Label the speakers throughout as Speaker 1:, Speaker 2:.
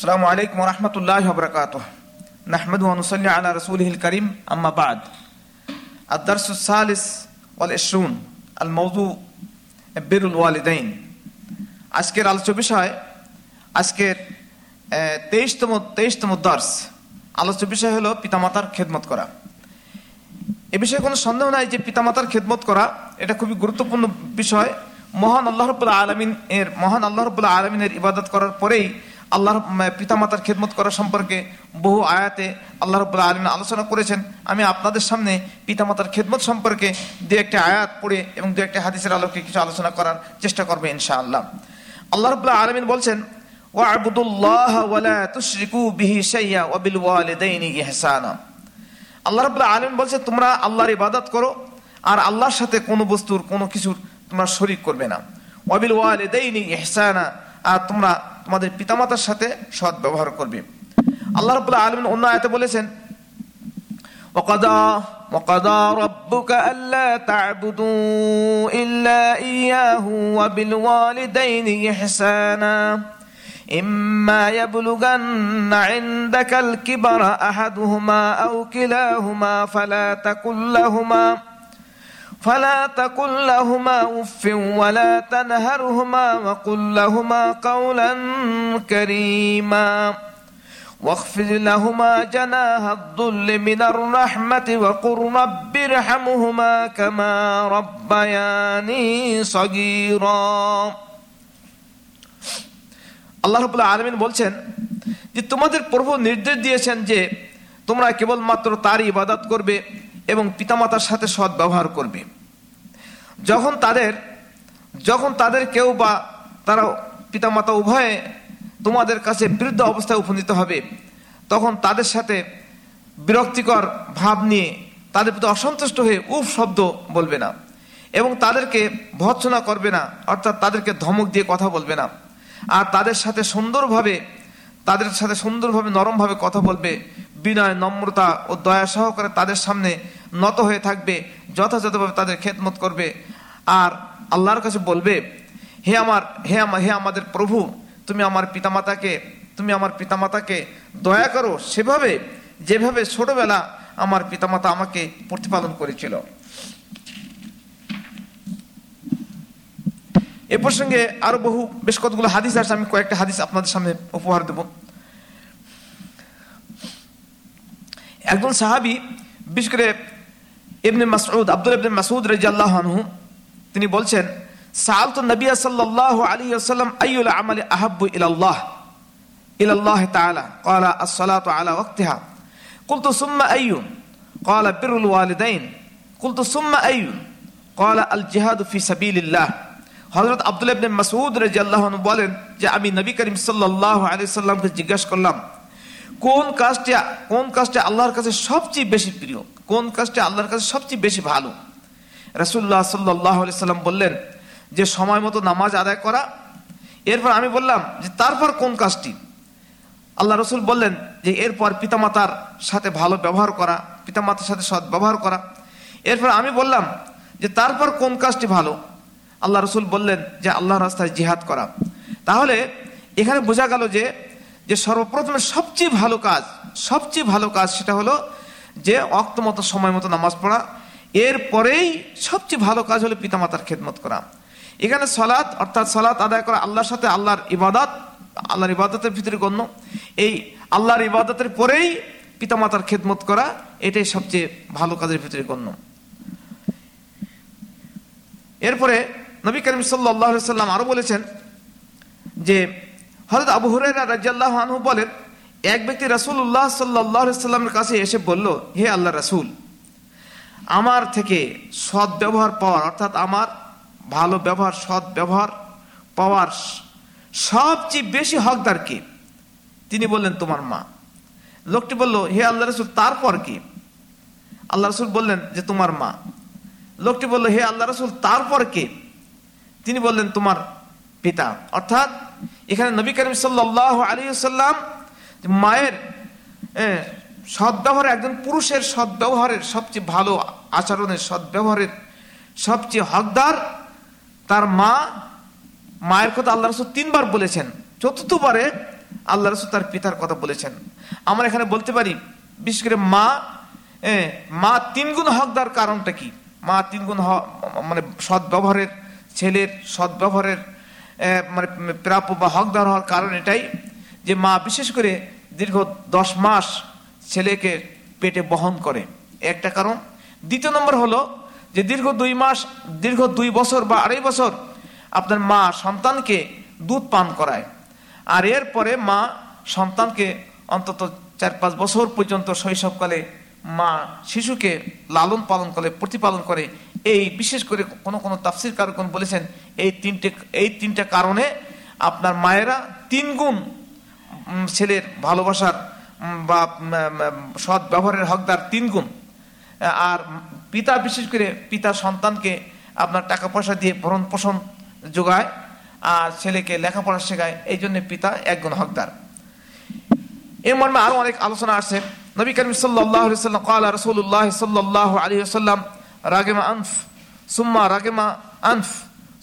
Speaker 1: السلام عليكم ورحمة الله وبركاته نحمد ونصلي على رسوله الكريم أما بعد الدرس الثالث والعشرون الموضوع بر الوالدين আজকের আলোচ্য বিষয় আজকের তেইশতম তেইশতম দর্শ আলোচ্য বিষয় হলো পিতামাতার খেদমত করা এ বিষয়ে কোনো সন্দেহ নাই যে পিতামাতার খেদমত করা এটা খুবই গুরুত্বপূর্ণ বিষয় মহান আল্লাহ রবুল্লাহ আলমিন এর মহান আল্লাহ রবুল্লাহ আলমিনের ইবাদত করার পরেই আল্লাহর পিতামাতার খেদমত করা সম্পর্কে বহু আয়াতে আল্লাহ রবুল্লাহ আলমিন আলোচনা করেছেন। আমি আপনাদের সামনে পিতামাতার খেদমত সম্পর্কে দু একটি আয়াত পড়ে এবং দু একটি হাদিসের আলোকে কিছু আলোচনা করার চেষ্টা করবে ইনশাআল্লাহ। আল্লাহ রবুল্লাহ আলমিন বলছেন, ওয়াবুদুল্লাহ ওয়ালা তুশরিকু বিহি শাইয়া ওয়াবিল ওয়ালিদাইনি ইহসানা। আল্লাহ রাবুল্লাহ আলম বলছে, তোমরা আল্লাহর ইবাদত করো আর আল্লাহর সাথে কোনো বস্তুর কোনো কিছুর তোমরা শরিক করবে না। ওয়াবিল ওয়ালিদাইনি ইহসানা। আর তোমরা তোমাদের পিতামাতার সাথে সৎ ব্যবহার করবে আল্লাহ রাবুল্লাহ আলমিন অন্য আয়াতে বলেছেন وقضى وقضى ربك ألا تعبدوا إلا إياه وبالوالدين إحسانا إما يبلغن عندك الكبر أحدهما أو كلاهما فلا تقل لهما فلا تقل لهما أف ولا تنهرهما وقل لهما قولا كريما واخفض لهما جناح الذل من الرحمة وقل رب ارحمهما كما ربياني صغيرا আল্লাহ রবুল্লাহ আলমিন বলছেন যে তোমাদের প্রভু নির্দেশ দিয়েছেন যে তোমরা কেবলমাত্র তারই ইবাদত করবে এবং পিতামাতার সাথে সৎ ব্যবহার করবে। যখন তাদের যখন তাদের কেউ বা তারা পিতামাতা উভয়ে তোমাদের কাছে বৃদ্ধ অবস্থায় উপনীত হবে, তখন তাদের সাথে বিরক্তিকর ভাব নিয়ে তাদের প্রতি অসন্তুষ্ট হয়ে উফ শব্দ বলবে না এবং তাদেরকে ভৎসনা করবে না, অর্থাৎ তাদেরকে ধমক দিয়ে কথা বলবে না। আর তাদের সাথে সুন্দরভাবে, তাদের সাথে সুন্দরভাবে, নরমভাবে কথা বলবে বিনয়, নম্রতা ও দয়া সহকারে তাদের সামনে নত হয়ে থাকবে, যথাযথভাবে তাদের খেদমত করবে। আর আল্লাহর কাছে বলবে, হে আমার হে আমার হে আমাদের প্রভু, তুমি আমার পিতামাতাকে, তুমি আমার পিতামাতাকে দয়া করো সেভাবে, যেভাবে ছোটবেলা আমার পিতামাতা আমাকে প্রতিপালন করেছিল। এ প্রসঙ্গে আরও বহু, বেশ কতগুলো হাদিস আছে, আমি কয়েকটা হাদিস আপনাদের সামনে উপহার দেব। একজন সাহাবি বিশেষ করে ইবনে মাসউদ আব্দুল ইবনে মাসউদ রাদিয়াল্লাহু আনহু তিনি বলছেন সাআলতু নবী সাল্লাল্লাহু আলাইহি ওয়াসাল্লাম আইয়ুল আমালি আহাব্বু ইলাল্লাহ ইলাল্লাহ তাআলা قال الصلاة على وقتها قلت ثم أي قال بر الوالدين قلت ثم أي قال الجهاد في سبيل الله হজরত আব্দুল ইবনে মাসউদ রাদিয়াল্লাহু আনহু বলেন যে আমি নবী করিম সাল্লাল্লাহু আলাইহি সাল্লামকে জিজ্ঞাসা করলাম কোন কাজটি কোন কাজটি আল্লাহর কাছে সবচেয়ে বেশি প্রিয়? কোন কাজটি আল্লাহর কাছে সবচেয়ে বেশি ভালো? রাসূলুল্লাহ সাল্লাল্লাহু আলাইহি সাল্লাম বললেন, যে সময় মতো নামাজ আদায় করা। এরপর আমি বললাম, যে তারপর কোন কাজটি? আল্লাহ রসুল বললেন, যে এরপর পিতামাতার সাথে ভালো ব্যবহার করা, পিতামাতার সাথে সৎ ব্যবহার করা। এরপর আমি বললাম, যে তারপর কোন কাজটি ভালো? আল্লাহ রসুল বললেন, যে আল্লাহ রাস্তায় জিহাদ করা। তাহলে এখানে বোঝা গেল যে যে সর্বপ্রথমে সবচেয়ে ভালো কাজ, সবচেয়ে ভালো কাজ সেটা হলো যে অক্ত মতো সময় মতো নামাজ পড়া। এরপরেই সবচেয়ে ভালো কাজ হলো পিতামাতার খেদমত করা। এখানে সলাৎ অর্থাৎ সলাৎ আদায় করা আল্লাহর সাথে আল্লাহর ইবাদত, আল্লাহর ইবাদতের ভিতরে গণ্য। এই আল্লাহর ইবাদতের পরেই পিতামাতার খেদমত করা, এটাই সবচেয়ে ভালো কাজের ভিতরে গণ্য। এরপরে নবী করিম সাল্লাহ সাল্লাম আরও বলেছেন যে হরত আবু হুরাইরা রাজিয়াল্লাহ আনহু বলেন, এক ব্যক্তি রাসূলুল্লাহ সাল্লাহ সাল্লামের কাছে এসে বলল, হে আল্লাহ রাসূল, আমার থেকে সৎ ব্যবহার পাওয়ার, অর্থাৎ আমার ভালো ব্যবহার, সৎ ব্যবহার পাওয়ার সবচেয়ে বেশি হকদার কে? তিনি বললেন, তোমার মা। লোকটি বলল, হে আল্লাহ রসুল, তারপর কি? আল্লাহ রসুল বললেন, যে তোমার মা। লোকটি বলল, হে আল্লাহ রসুল, তারপর কে? তিনি বললেন, তোমার পিতা। অর্থাৎ এখানে নবী করিম সাল্লাহ আলী সাল্লাম মায়ের সদ্ব্যবহার একজন পুরুষের সদ্ব্যবহারের সবচেয়ে ভালো আচরণের সদ্ব্যবহারের সবচেয়ে হকদার তার মা মায়ের কথা আল্লাহ রসুল তিনবার বলেছেন। চতুর্থবারে আল্লাহ রসুল তার পিতার কথা বলেছেন। আমরা এখানে বলতে পারি বিশেষ করে মা মা তিনগুণ হকদার কারণটা কি? মা তিনগুণ মানে সৎ ব্যবহারের ছেলের সৎ ব্যবহারের এ, মানে প্রাপ্য বা হকদার হওয়ার কারণ এটাই যে মা বিশেষ করে দীর্ঘ দশ মাস ছেলেকে পেটে বহন করে। একটা কারণ। দ্বিতীয় নম্বর হলো যে দীর্ঘ দুই মাস, দীর্ঘ দুই বছর বা আড়াই বছর আপনার মা সন্তানকে দুধ পান করায়। আর এরপরে মা সন্তানকে অন্তত চার পাঁচ বছর পর্যন্ত শৈশবকালে মা শিশুকে লালন পালন করে, প্রতিপালন করে এই বিশেষ করে কোনো কোনো তাফসির কারকন বলেছেন, এই তিনটে, এই তিনটা কারণে আপনার মায়েরা তিন গুণ ছেলের ভালোবাসার বা সৎ ব্যবহারের হকদার তিন গুণ। আর পিতা, বিশেষ করে পিতা সন্তানকে আপনার টাকা পয়সা দিয়ে ভরণ পোষণ যোগায়, আর ছেলেকে লেখাপড়া শেখায়, এই জন্য পিতা একগুণ হকদার। এ মর্মে আরও অনেক আলোচনা আছে নবী করিম সাল্লাহ সাল্লাম কাল রসুল্লাহ সাল্লাহ আলী সাল্লাম রাগেমা আনফ সুম্মা রাগেমা আনফ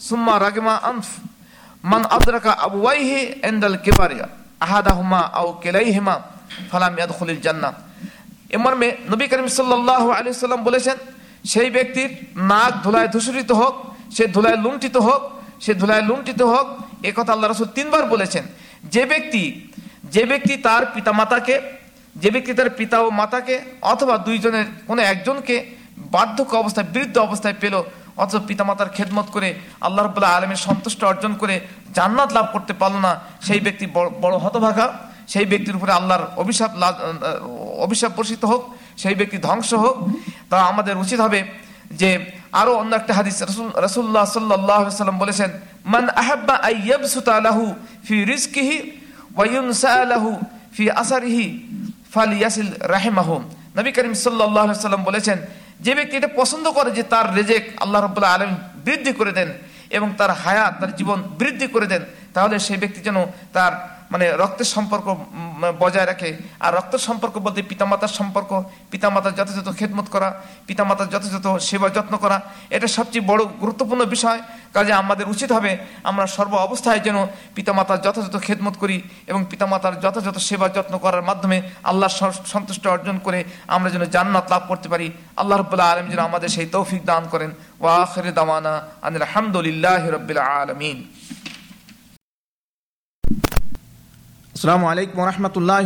Speaker 1: সুম্মা রাগেমা আনফ মান আদরাকা আবওয়াইহি ইনদাল কিবারি আহাদাহুমা আও কিলাইহিমা ফালাম ইয়াদখুলিল জান্নাহ এর মর্মে নবী করিম সাল্লাল্লাহু আলাইহি সাল্লাম বলেছেন, সেই ব্যক্তির নাক ধুলায় ধূসরিত হোক, সে ধুলায় লুণ্ঠিত হোক, সে ধুলায় লুণ্ঠিত হোক, এ কথা আল্লাহ রাসূল তিনবার বলেছেন। যে ব্যক্তি যে ব্যক্তি তার পিতামাতাকে, যে ব্যক্তি তার পিতা ও মাতাকে অথবা দুইজনের কোনো একজনকে বার্ধক্য অবস্থায়, বৃদ্ধ অবস্থায় পেল। অথবা পিতামাতার খেদমত করে আল্লাহ রবুল্লাহ আলমের সন্তুষ্ট অর্জন করে জান্নাত লাভ করতে পারল না। সেই ব্যক্তি বড়- হতভাগা। সেই ব্যক্তির উপরে আল্লাহর অভিশাপ অভিশাপ বর্ষিত হোক, সেই ব্যক্তি ধ্বংস হোক। তা আমাদের উচিত হবে যে আরও অন্য একটা হাদিস রাসূল- রাসূলুল্লাহ সাল্লাল্লাহু সাল্লাম বলেছেন, মান আহাব্বা আইয়াবসুতা লাহু ফি রিজকিহি ওয়া ইউনসা লাহু ফি আসারিহি ফালিয়াসিল রাহিমাহু। নবী করিম আলাইহি সাল্লাম বলেছেন যে ব্যক্তি এটা পছন্দ করে যে তার রেজেক আল্লাহ রাব্বুল আলম বৃদ্ধি করে দেন এবং তার হায়াত, তার জীবন বৃদ্ধি করে দেন, তাহলে সেই ব্যক্তি যেন তার মানে রক্তের সম্পর্ক বজায় রাখে। আর রক্তের সম্পর্ক বলতে পিতামাতার সম্পর্ক, পিতামাতার যথাযথ খেদমত করা, পিতামাতার যথাযথ সেবা যত্ন করা, এটা সবচেয়ে বড় গুরুত্বপূর্ণ বিষয়। কাজে আমাদের উচিত হবে আমরা সর্ব অবস্থায় যেন পিতামাতার যথাযথ খেদমত করি এবং পিতামাতার যথাযথ সেবা যত্ন করার মাধ্যমে আল্লাহর সন- সন্তুষ্ট অর্জন করে আমরা যেন জান্নাত লাভ করতে পারি। আল্লাহ রব্বুল্লাহ আলম যেন আমাদের সেই তৌফিক দান করেন। ওয়াখির দামানা আনিল আলহামদুলিল্লাহ রবিল আলমিন। السلام علیکم ورحمۃ اللہ